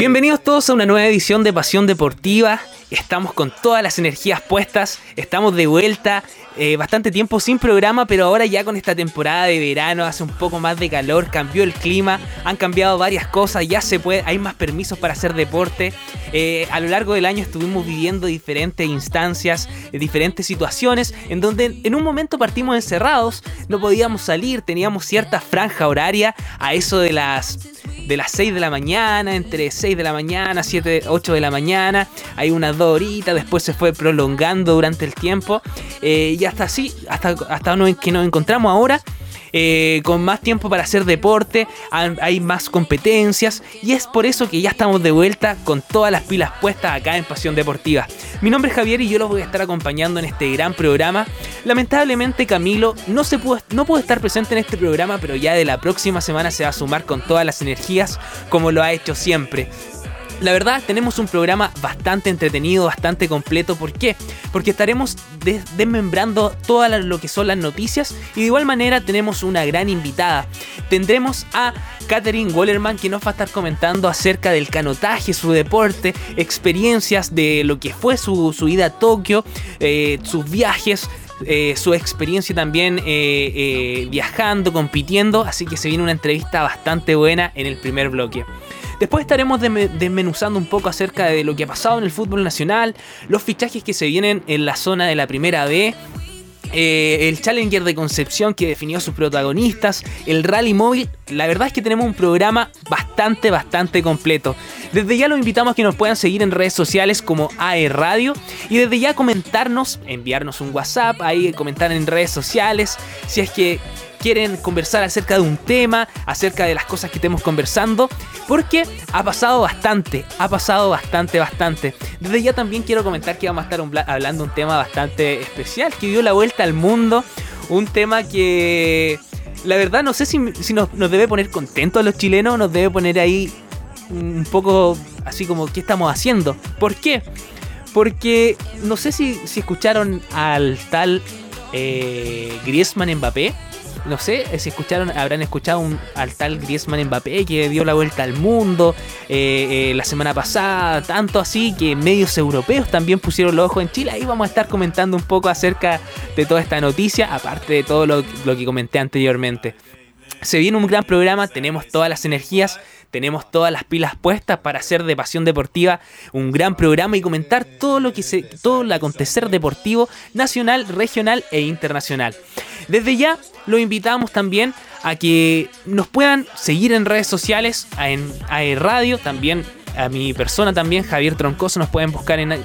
Bienvenidos todos a una nueva edición de Pasión Deportiva. Estamos con todas las energías puestas, estamos de vuelta, eh, bastante tiempo sin programa, pero ahora ya con esta temporada de verano hace un poco más de calor, cambió el clima, han cambiado varias cosas, ya se puede, hay más permisos para hacer deporte. Eh, a lo largo del año estuvimos viviendo diferentes instancias, eh, diferentes situaciones, en donde en un momento partimos encerrados, no podíamos salir, teníamos cierta franja horaria a eso de las de las 6 de la mañana, entre 6 de la mañana, 7, 8 de la mañana, hay unas dos horitas, después se fue prolongando durante el tiempo, eh, y hasta así, hasta, hasta que nos encontramos ahora, eh, con más tiempo para hacer deporte, hay más competencias y es por eso que ya estamos de vuelta con todas las pilas puestas acá en Pasión Deportiva. Mi nombre es Javier y yo los voy a estar acompañando en este gran programa. Lamentablemente Camilo no, se pudo, no estar presente en este programa, pero ya de la próxima semana se va a sumar con todas las energías como lo ha hecho siempre. La verdad, tenemos un programa bastante entretenido, bastante completo. ¿Por qué? Porque estaremos desmembrando todo lo que son las noticias y de igual manera tenemos una gran invitada. Tendremos a Katherine Wallerman que nos va a estar comentando acerca del canotaje, su deporte, experiencias de lo que fue su, su ida a Tokio, eh, sus viajes, eh, su experiencia también eh, viajando, compitiendo, así que se viene una entrevista bastante buena en el primer bloque. Después estaremos desmenuzando un poco acerca de lo que ha pasado en el fútbol nacional, los fichajes que se vienen en la zona de la primera B, eh, el Challenger de Concepción que definió sus protagonistas, el Rally Móvil. La verdad es que tenemos un programa bastante, bastante completo. Desde ya los invitamos a que nos puedan seguir en redes sociales como AE Radio y desde ya comentarnos, enviarnos un WhatsApp, ahí comentar en redes sociales si es que quieren conversar acerca de un tema, acerca de las cosas que estemos conversando, porque ha pasado bastante, ha pasado bastante, bastante. Desde ya también quiero comentar que vamos a estar hablando de un tema bastante especial, que dio la vuelta al mundo, un tema que la verdad no sé si, nos, debe poner contentos a los chilenos, nos debe poner ahí un poco así como, ¿qué estamos haciendo? ¿Por qué? Porque no sé si, escucharon al tal eh, Griezmann Mbappé no sé si escucharon, habrán escuchado al tal Griezmann Mbappé que dio la vuelta al mundo eh, eh, la semana pasada, tanto así que medios europeos también pusieron los ojos en Chile. Ahí vamos a estar comentando un poco acerca de toda esta noticia, aparte de todo lo, lo que comenté anteriormente. Se viene un gran programa, tenemos todas las energías tenemos todas las pilas puestas para hacer de Pasión Deportiva un gran programa y comentar todo lo que se, todo el acontecer deportivo nacional, regional e internacional. Desde ya lo invitamos también a que nos puedan seguir en redes sociales, en Radio, también a mi persona también, Javier Troncoso, nos pueden buscar en,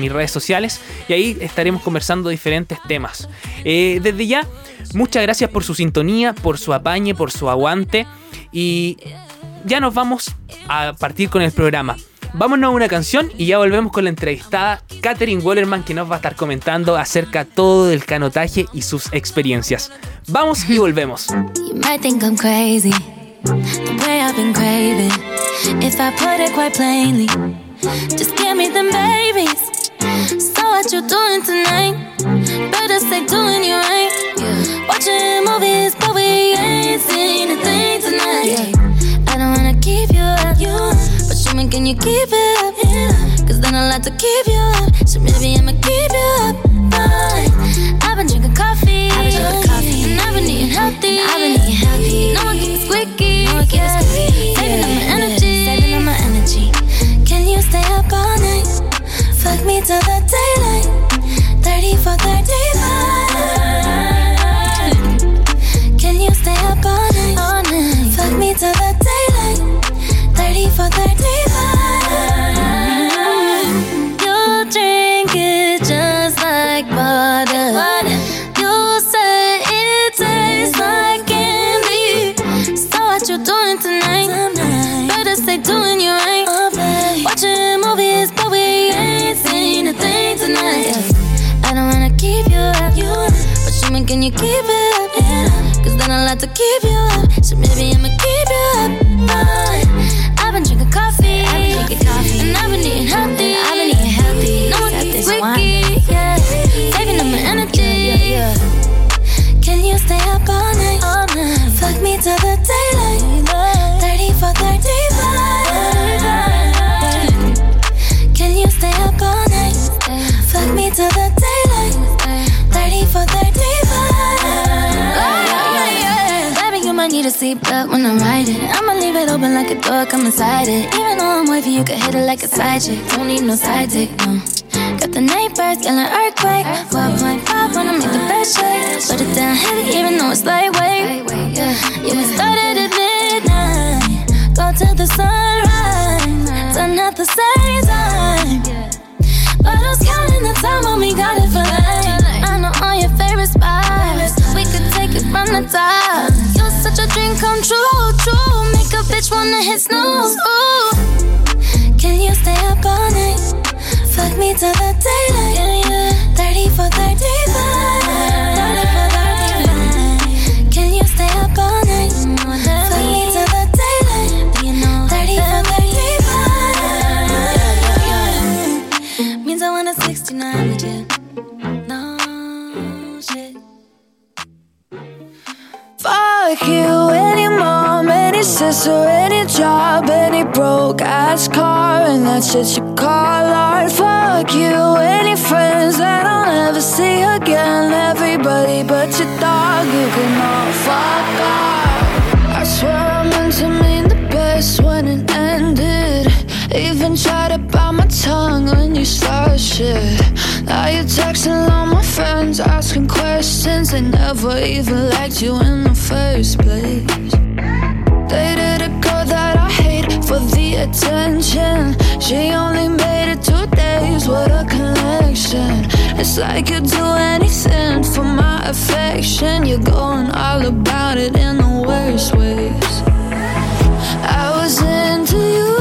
mis redes sociales y ahí estaremos conversando diferentes temas. Eh, desde ya, muchas gracias por su sintonía, por su apañe, por su aguante y ya nos vamos a partir con el programa. Vámonos a una canción y ya volvemos con la entrevistada Katherine Wallerman que nos va a estar comentando acerca todo del canotaje y sus experiencias. Vamos y volvemos. If I put it quite plainly, just give me them babies. So what you doing tonight? Better stay doing you right. Watching movies, but we ain't seen a thing tonight. I don't wanna keep you up, you but show me can you keep it up? Yeah. Cause then I'll have to keep you up, so maybe I'ma keep you up. Fine. I've been drinking coffee, I've been drinking coffee, and I've been eating healthy. I've been eating healthy. No one keeps squeaky, no one keeps squeaky. Saving up me till the daylight. 30 for 35. Can you stay up all night? All night. Fuck me till the for 35. You drink it just like water. You say it tastes like candy. So what you doing tonight? Better stay doing you can you keep it up? Cause then I'll have to keep you up. So maybe I'ma seatbelt when I'm riding. I'ma leave it open like a door, come inside it. Even though I'm wavy, you can hit it like a side chick. Don't need no side dick, no. Got the neighbors, yelling earthquake. 12.5 wanna make the best shake. Put it down heavy, even though it's lightweight. Yeah, we started at midnight. Go till the sunrise. Done at the same time. But I counting the time when we got it for life. I know all your favorite spots. We could take it from the top. Dream come true, true. Make a bitch wanna hit snooze. Can you stay up all night? Fuck me till the daylight. 30 for 35. Sister, any job, any broke ass car, and that shit you call art. Fuck you, any friends that I'll never see again. Everybody but your dog, you can all fuck off. I swear I meant to mean the best when it ended. Even tried to bite my tongue when you started shit. Now you're texting all my friends, asking questions. They never even liked you in the first place. Attention. She only made it two days, what a connection. It's like you'd do anything for my affection. You're going all about it in the worst ways. I was into you,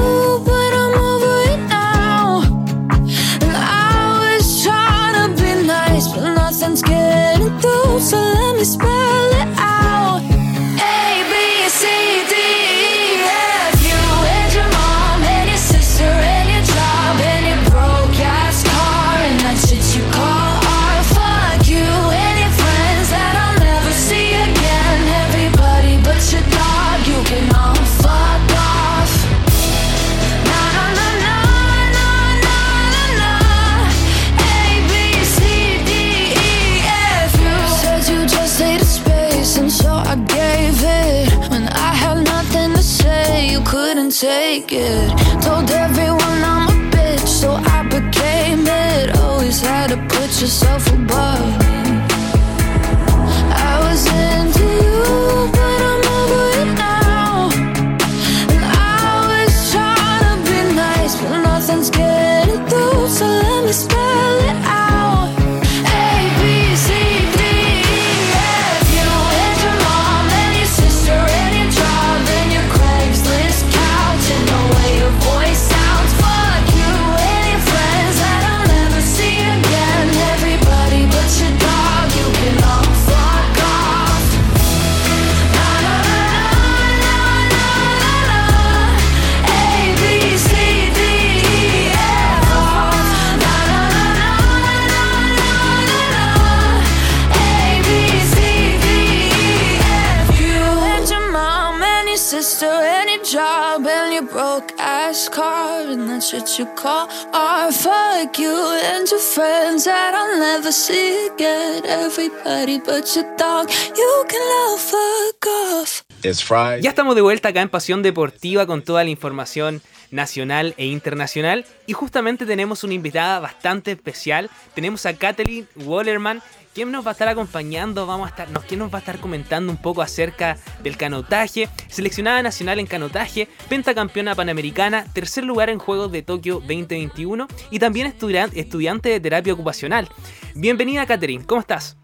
and that shit you call art. Fuck you and your friends that I'll never see again. Everybody but your dog, you can all fuck off. It's Friday. Ya estamos de vuelta acá en Pasión Deportiva con toda la información nacional e internacional y justamente tenemos una invitada bastante especial. Tenemos a Kathleen Wallerman, quien nos va a estar acompañando, vamos a estar, nos, quien nos va a estar comentando un poco acerca del canotaje, seleccionada nacional en canotaje, pentacampeona panamericana, tercer lugar en Juegos de Tokio 2021 y también estudian- estudiante de terapia ocupacional. Bienvenida Kathleen, ¿cómo estás?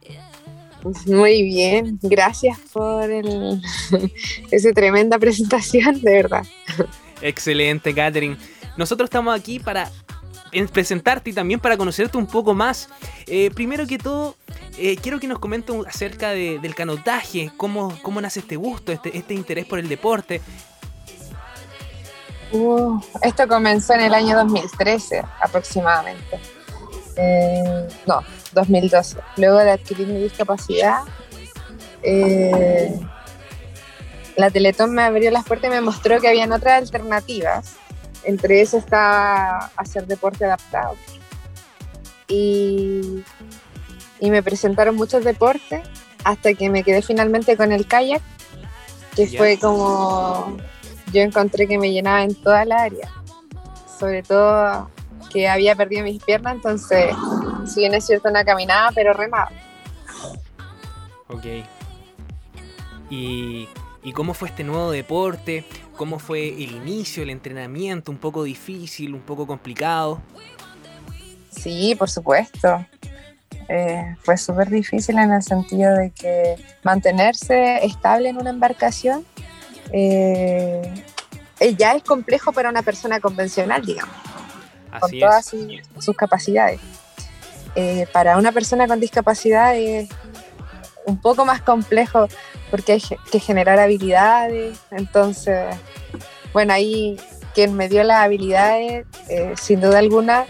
Muy bien, gracias por el, esa tremenda presentación, de verdad. Excelente, Katherine. Nosotros estamos aquí para en- presentarte y también para conocerte un poco más. Eh, primero que todo, eh, quiero que nos comentes acerca de- del canotaje, cómo, cómo nace este gusto, este, este interés por el deporte. Uh, esto comenzó en el año 2013 aproximadamente. Eh, no, 2012. Luego de adquirir mi discapacidad, eh, la Teletón me abrió las puertas y me mostró que habían otras alternativas. Entre eso estaba hacer deporte adaptado. Y, y me presentaron muchos deportes hasta que me quedé finalmente con el kayak que fue como yo encontré que me llenaba en toda la área, sobre todo que había perdido mis piernas, entonces si bien es cierto no caminaba, pero remaba. Ok. ¿Y, ¿Y cómo fue este nuevo deporte? ¿Cómo fue el inicio, el entrenamiento? ¿Un poco difícil, un poco complicado? Sí, por supuesto. Eh, fue súper difícil en el sentido de que mantenerse estable en una embarcación eh, eh, ya es complejo para una persona convencional, digamos, con todas sus, sus capacidades. Eh, para una persona con discapacidad es un poco más complejo porque hay que generar habilidades. Entonces, bueno, ahí quien me dio las habilidades, eh, sin duda alguna,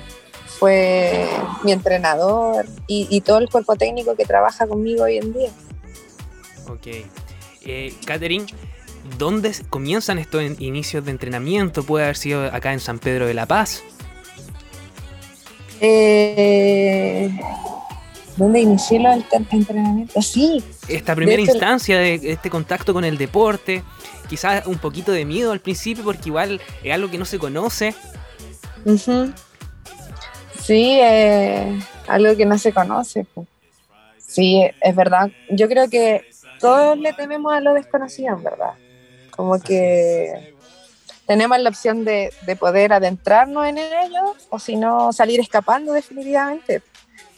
fue mi entrenador y, y todo el cuerpo técnico que trabaja conmigo hoy en día. Ok. Eh, Catherine, ¿dónde s- comienzan estos in- inicios de entrenamiento? ¿Puede haber sido acá en San Pedro de la Paz? Eh, ¿Dónde inicié los ent- entrenamientos? Sí, Esta primera hecho, instancia de este contacto con el deporte, quizás un poquito de miedo al principio porque igual es algo que no se conoce. Sí, eh, algo que no se conoce. Sí, es verdad. Yo creo que todos le tememos a lo desconocido, en verdad. Como que tenemos la opción de, de poder adentrarnos en ello o si no salir escapando definitivamente.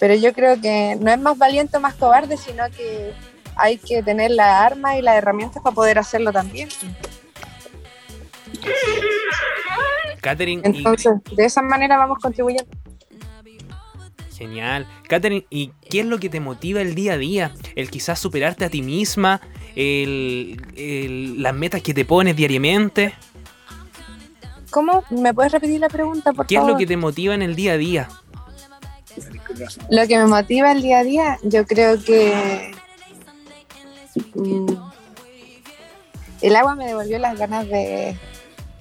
Pero yo creo que no es más valiente o más cobarde, sino que hay que tener las armas y las herramientas para poder hacerlo también. Catherine, y- Entonces, de esa manera vamos contribuyendo. Genial. Catherine, ¿y qué es lo que te motiva el día a día? El quizás superarte a ti misma, el, el- las metas que te pones diariamente. ¿Cómo? ¿Me puedes repetir la pregunta, por ¿Qué es favor? lo que te motiva en el día a día? Lo que me motiva el día a día, yo creo que mm, el agua me devolvió las ganas de,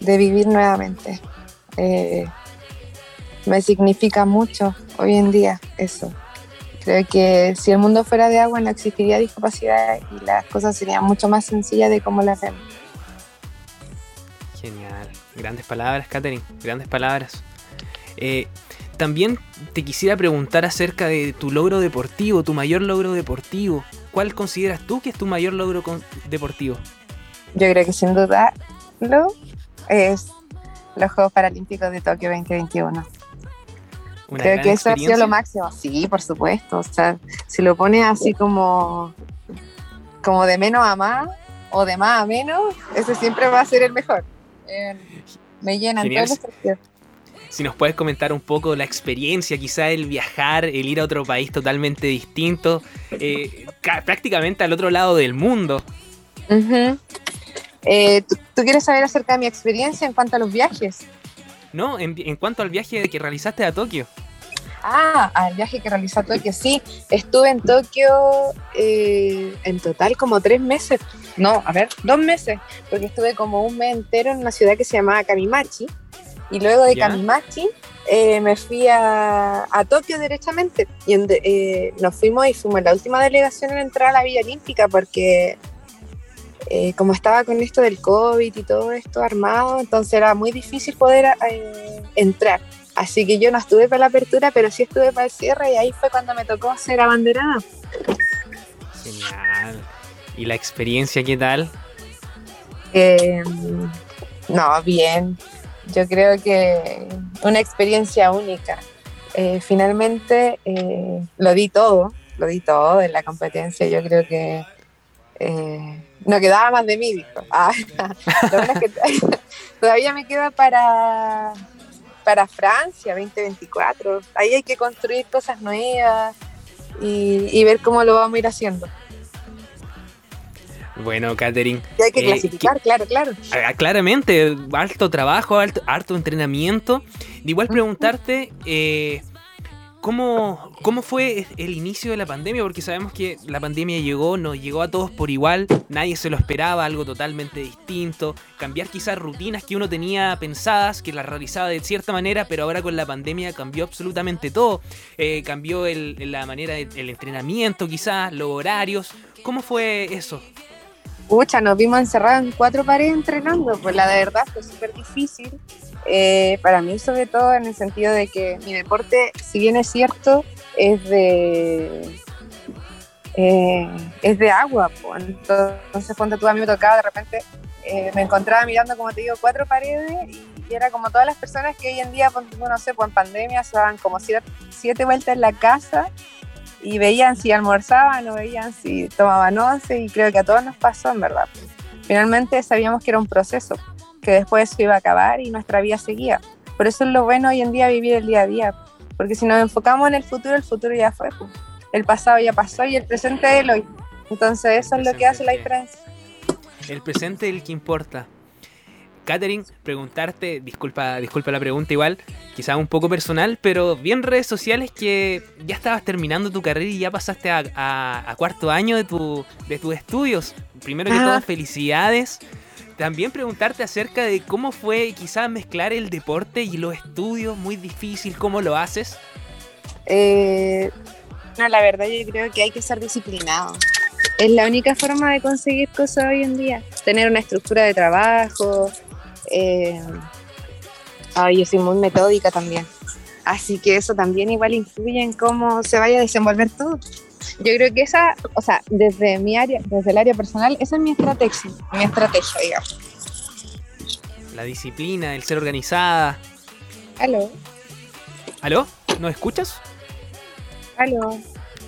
de vivir nuevamente. Eh, me significa mucho hoy en día eso. Creo que si el mundo fuera de agua no existiría discapacidad y las cosas serían mucho más sencillas de cómo las vemos. Genial. Grandes palabras, Catherine. Grandes palabras. Eh, también te quisiera preguntar acerca de tu logro deportivo, tu mayor logro deportivo. ¿Cuál consideras tú que es tu mayor logro deportivo? Yo creo que sin duda lo es los Juegos Paralímpicos de Tokio 2021. Una Creo que eso ha sido lo máximo. Sí, por supuesto. O sea, si lo pones así como, como de menos a más o de más a menos, ese siempre va a ser el mejor. Eh, me llenan Genial. todos los sentidos. Si nos puedes comentar un poco la experiencia, quizá el viajar, el ir a otro país totalmente distinto, eh, ca- prácticamente al otro lado del mundo. Eh, ¿tú, tú quieres saber acerca de mi experiencia en cuanto a los viajes? ¿No? En, en cuanto al viaje que realizaste a Tokio. Ah, al viaje que realicé a Tokio, sí. Estuve en Tokio eh, en total como tres meses. No, a ver, dos meses. Porque estuve como un mes entero en una ciudad que se llamaba Kamimachi. Y luego de Ya. Kamimachi eh, me fui a, a Tokio derechamente. Y en de- eh, nos fuimos y fuimos la última delegación en entrar a la Villa Olímpica porque eh, como estaba con esto del COVID y todo esto armado, entonces era muy difícil poder entrar. Así que yo no estuve para la apertura, pero sí estuve para el cierre y ahí fue cuando me tocó ser abanderada. Genial. ¿Y la experiencia qué tal? No, bien. Yo creo que una experiencia única. Eh, finalmente eh, lo di todo, lo di todo en la competencia. Yo creo que eh, no quedaba más de mí, dijo. Ah, lo bueno que todavía me queda para, para Francia 2024. Ahí hay que construir cosas nuevas y ver cómo lo vamos a ir haciendo. Bueno, Catherine, Y hay que Eh, clasificar, claro, claro. claramente, alto trabajo, alto, harto entrenamiento. De igual preguntarte, eh, ¿cómo, ¿cómo fue el inicio de la pandemia? Porque sabemos que la pandemia llegó, nos llegó a todos por igual, nadie se lo esperaba, algo totalmente distinto. Cambiar quizás rutinas que uno tenía pensadas, que las realizaba de cierta manera, pero ahora con la pandemia cambió absolutamente todo. Eh, cambió el- la manera del entrenamiento, quizás, los horarios. ¿Cómo fue eso? Pucha, nos vimos encerrados en cuatro paredes entrenando, pues la verdad fue súper difícil. Eh, para mí sobre todo en el sentido de que mi deporte, si bien es cierto, es de eh, es de agua. Pues. Entonces, cuando tú a mí me tocaba, de repente eh, me encontraba mirando, como te digo, cuatro paredes y, era como todas las personas que hoy en día, no sé, pues en pandemia se daban como siete, siete, vueltas en la casa y veían si almorzaban o veían si tomaban once y creo que a todos nos pasó, en verdad. Finalmente sabíamos que era un proceso, que después se iba a acabar y nuestra vida seguía. Por eso es lo bueno hoy en día vivir el día a día, porque si nos enfocamos en el futuro, el futuro ya fue. El pasado ya pasó y el presente es el hoy. Entonces eso es lo que hace la diferencia. El presente es el que importa. Katherine, preguntarte, disculpa, disculpa la pregunta igual, quizás un poco personal, pero bien redes sociales que ya estabas terminando tu carrera y ya pasaste a, cuarto año de, tu, de tus estudios. Primero que todo, felicidades. También preguntarte acerca de cómo fue quizás mezclar el deporte y los estudios, muy difícil, cómo lo haces. Eh, no, la verdad yo creo que hay que ser disciplinado. Es la única forma de conseguir cosas hoy en día. Tener una estructura de trabajo. Eh, ay, yo soy muy metódica también. Así que eso también igual influye en cómo se vaya a desenvolver todo. Yo creo que esa, o sea, desde mi área, desde el área personal, esa es mi estrategia, mi estrategia, digamos. La disciplina, el ser organizada. ¿Aló? ¿Aló? ¿No escuchas? Aló.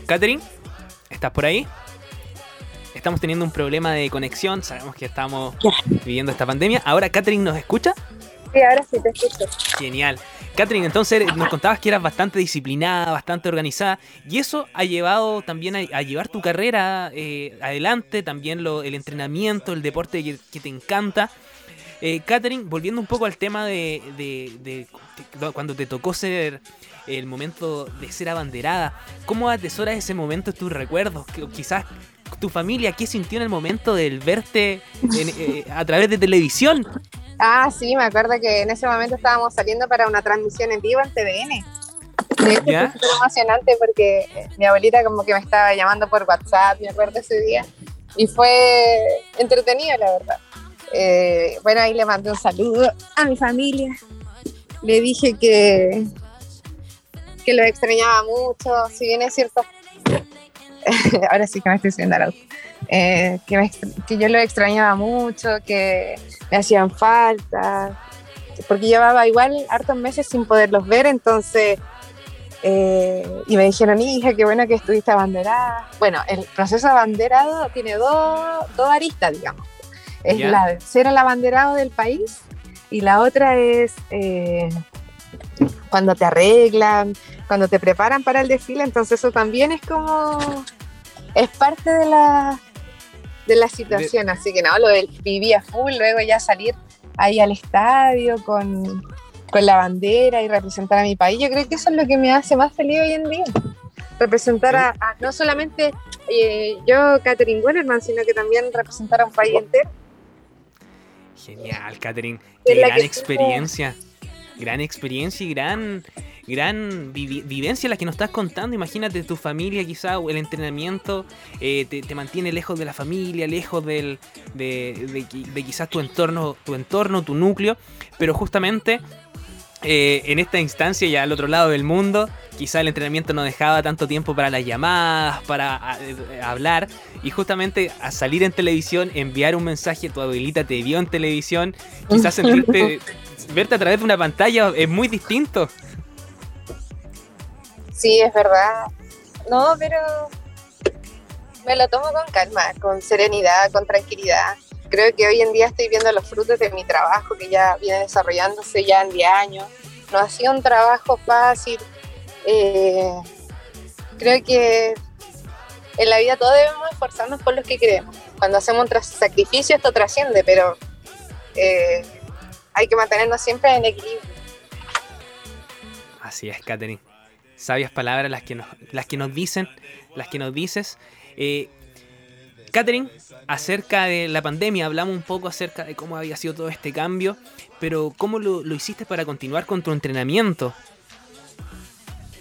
Catherine, ¿estás por ahí? Estamos teniendo un problema de conexión, sabemos que estamos viviendo esta pandemia. Ahora, Catherine, ¿nos escucha? Sí, ahora sí te escucho. Genial. Catherine, entonces nos contabas que eras bastante disciplinada, bastante organizada, y eso ha llevado también a, llevar tu carrera eh, adelante, también lo, el entrenamiento, el deporte que, te encanta. Eh, Catherine, volviendo un poco al tema de, de, cuando te tocó ser el momento de ser abanderada. ¿Cómo atesoras ese momento en tus recuerdos? Quizás tu familia, ¿qué sintió en el momento del verte eh, a través de televisión? Ah, sí, me acuerdo que en ese momento estábamos saliendo para una transmisión en vivo en TVN. De hecho, fue emocionante porque eh, mi abuelita como que me estaba llamando por WhatsApp, me acuerdo ese día, y fue entretenido, la verdad. Eh, bueno, ahí le mandé un saludo a mi familia. Le dije que, que lo extrañaba mucho, si bien es cierto, ahora sí que me estoy subiendo al eh, que, que yo lo extrañaba mucho, que me hacían falta, porque llevaba igual hartos meses sin poderlos ver, entonces, eh, y me dijeron, hija, qué bueno que estuviste abanderada. Bueno, el proceso de abanderado tiene dos, dos aristas, digamos. Es la de ser el abanderado del país y la otra es eh, cuando te arreglan, cuando te preparan para el desfile, entonces eso también es como, es parte de la, de la situación, así que no, lo del vivía full, luego ya salir ahí al estadio con, con la bandera y representar a mi país, yo creo que eso es lo que me hace más feliz hoy en día, representar a, no solamente eh, yo, Catherine Wellerman, sino que también representar a un país entero. Genial, Catherine, qué gran experiencia gran experiencia y gran, gran vivencia la que nos estás contando. Imagínate tu familia, quizá el entrenamiento eh, te, mantiene lejos de la familia, lejos del, de, quizás tu entorno, tu entorno, tu núcleo, pero justamente eh, en esta instancia ya al otro lado del mundo, quizá el entrenamiento no dejaba tanto tiempo para las llamadas, para eh, hablar, y justamente a salir en televisión, enviar un mensaje, tu abuelita te vio en televisión, quizás sentirte verte a través de una pantalla es muy distinto. Sí, es verdad. No, pero me lo tomo con calma, con serenidad, con tranquilidad. Creo que hoy en día estoy viendo los frutos de mi trabajo que ya viene desarrollándose ya en 10 años. No ha sido un trabajo fácil. Eh, creo que en la vida todos debemos esforzarnos por los que queremos. Cuando hacemos un sacrificio esto trasciende, pero eh, hay que mantenernos siempre en equilibrio. Así es, Katherine. Sabias palabras las que nos, las que nos dicen, las que nos dices. Eh, Katherine, acerca de la pandemia, hablamos un poco acerca de cómo había sido todo este cambio, pero ¿cómo lo, hiciste para continuar con tu entrenamiento?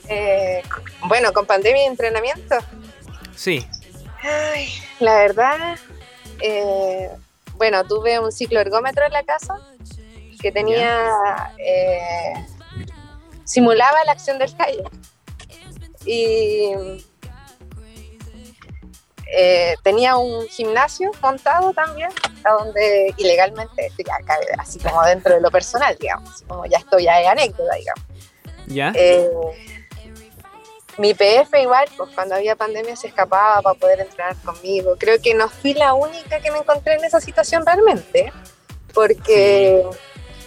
Eh, bueno, con pandemia y entrenamiento. Sí. Ay, la verdad, eh, bueno, tuve un ciclo ergómetro en la casa que tenía, eh, simulaba la acción del kayak. Y eh, tenía un gimnasio montado también, a donde ilegalmente, así como dentro de lo personal, digamos, como ya estoy, ya es anécdota, digamos. ¿Ya? Eh, mi PF igual, pues cuando había pandemia se escapaba para poder entrenar conmigo. Creo que no fui la única que me encontré en esa situación realmente, porque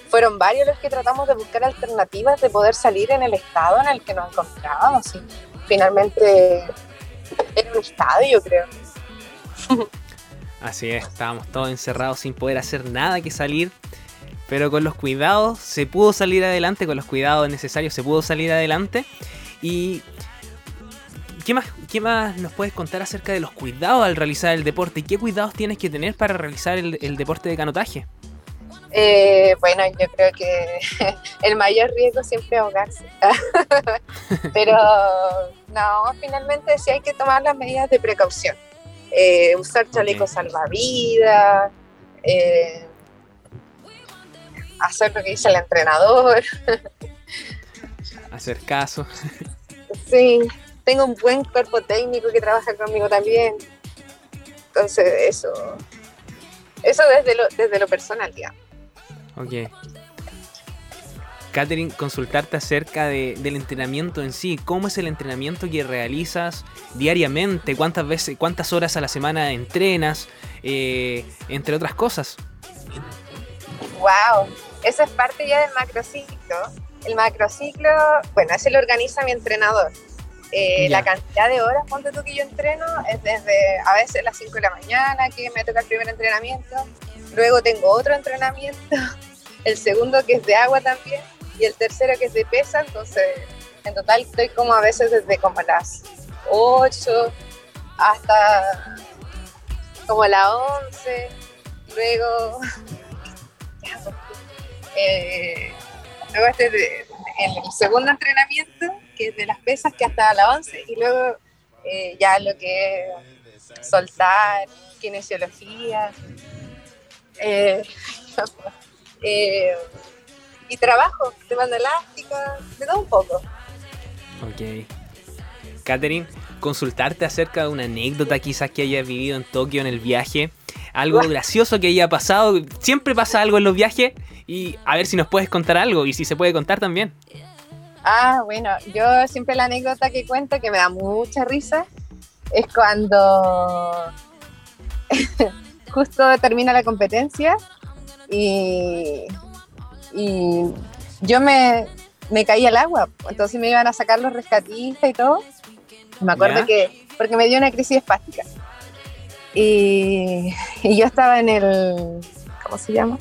fueron varios los que tratamos de buscar alternativas de poder salir en el estado en el que nos encontrábamos. Y finalmente era un estadio, creo. Así es, estábamos todos encerrados sin poder hacer nada que salir. Pero con los cuidados se pudo salir adelante, con los cuidados necesarios se pudo salir adelante. Y ¿Qué más, ¿Qué más nos puedes contar acerca de los cuidados al realizar el deporte? ¿Qué cuidados tienes que tener para realizar el, el deporte de canotaje? Eh, bueno, yo creo que el mayor riesgo siempre es ahogarse. Pero no, finalmente sí hay que tomar las medidas de precaución. Eh, usar chalecos salvavidas, eh, hacer lo que dice el entrenador. Hacer caso. Sí, tengo un buen cuerpo técnico que trabaja conmigo también. Entonces, eso, eso desde lo, desde lo personal, digamos. Ok. Catherine, consultarte acerca de, del entrenamiento en sí. ¿Cómo es el entrenamiento que realizas diariamente? ¿Cuántas veces, cuántas horas a la semana entrenas? Eh, entre otras cosas. Wow, eso es parte ya del macrociclo. El macrociclo, bueno, ese lo organiza mi entrenador. Eh, la cantidad de horas, ponte tú que yo entreno, es desde a veces las 5 de la mañana, que me toca el primer entrenamiento. Luego tengo otro entrenamiento, el segundo que es de agua también, y el tercero que es de pesa. Entonces, en total estoy como a veces desde como las 8 hasta como las 11. Luego, pues, eh, luego este el segundo entrenamiento, que es de las pesas, que hasta las 11, y luego eh, ya lo que es soltar, kinesiología, eh, eh, y trabajo, de banda elástica, de todo un poco. Ok. Catherine, consultarte acerca de una anécdota quizás que hayas vivido en Tokio en el viaje. Algo gracioso que haya pasado. Siempre pasa algo en los viajes. Y a ver si nos puedes contar algo. Y si se puede contar también. Ah, bueno, yo siempre la anécdota que cuento que me da mucha risa es cuando justo termina la competencia y, y yo me, me caí al agua, entonces me iban a sacar los rescatistas y todo. Me acuerdo Ya. que, porque me dio una crisis espástica. Y, y yo estaba en el, ¿cómo se llama?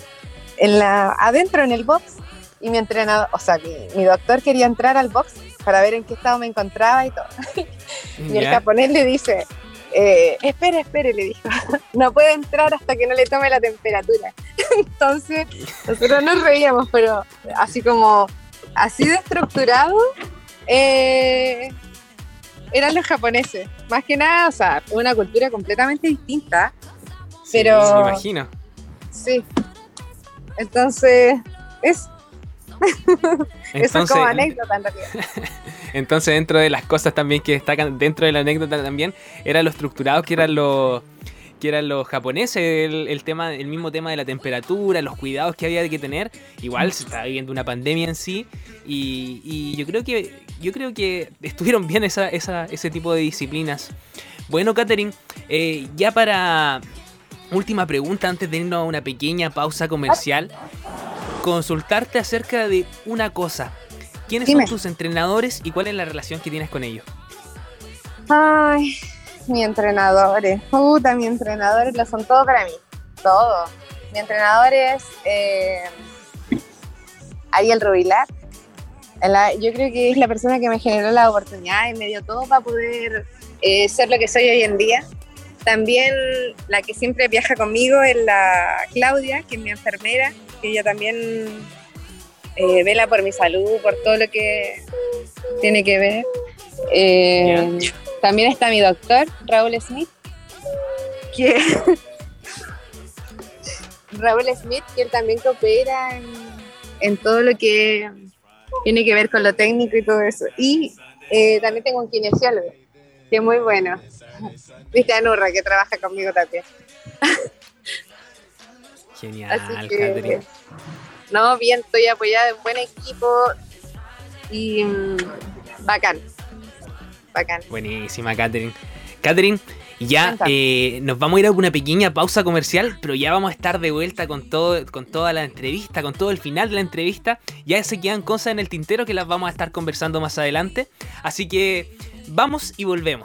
En la, adentro en el box y mi entrenador, o sea, mi, mi doctor quería entrar al box para ver en qué estado me encontraba y todo. Y el japonés le dice, eh, espere, espere, le dijo, no puede entrar hasta que no le tome la temperatura. Entonces, nosotros nos reíamos, pero así como, así de estructurado, eh, eran los japoneses. Más que nada, o sea, una cultura completamente distinta. Sí, pero- me imagino. Sí. Entonces, es, eso es Entonces, como anécdota en realidad. entonces, dentro de las cosas también que destacan dentro de la anécdota también, era lo estructurado que eran los que eran los japoneses, el, el tema, el mismo tema de la temperatura, los cuidados que había que tener. Igual se estaba viviendo una pandemia en sí. Y, y yo creo que yo creo que estuvieron bien esa, esa- ese tipo de disciplinas. Bueno, Katherine, eh, ya para última pregunta antes de irnos a una pequeña pausa comercial, consultarte acerca de una cosa. ¿Quiénes Dime. son tus entrenadores y cuál es la relación que tienes con ellos? Ay, mi entrenadores. Puta, mi entrenadores lo son todo para mí. Todo. Mi entrenador es eh, Ariel Rubilar. La- yo creo que es la persona que me generó la oportunidad y me dio todo para poder eh, ser lo que soy hoy en día. También la que siempre viaja conmigo es la Claudia, que es mi enfermera, que ella también eh, vela por mi salud, por todo lo que tiene que ver. Eh, también está mi doctor, Raúl Smith, que Raúl Smith, que él también coopera en, en todo lo que tiene que ver con lo técnico y todo eso. Y eh, también tengo un kinesiólogo, que es muy bueno. Viste a Nurra, que trabaja conmigo también. Genial, Así que, Catherine. no, bien, estoy apoyada en buen equipo y mm, bacán. Bacán. Buenísima, Catherine. Catherine, ya eh, nos vamos a ir a una pequeña pausa comercial, pero ya vamos a estar de vuelta con todo, con toda la entrevista, con todo el final de la entrevista. Ya se quedan cosas en el tintero que las vamos a estar conversando más adelante. Así que vamos y volvemos.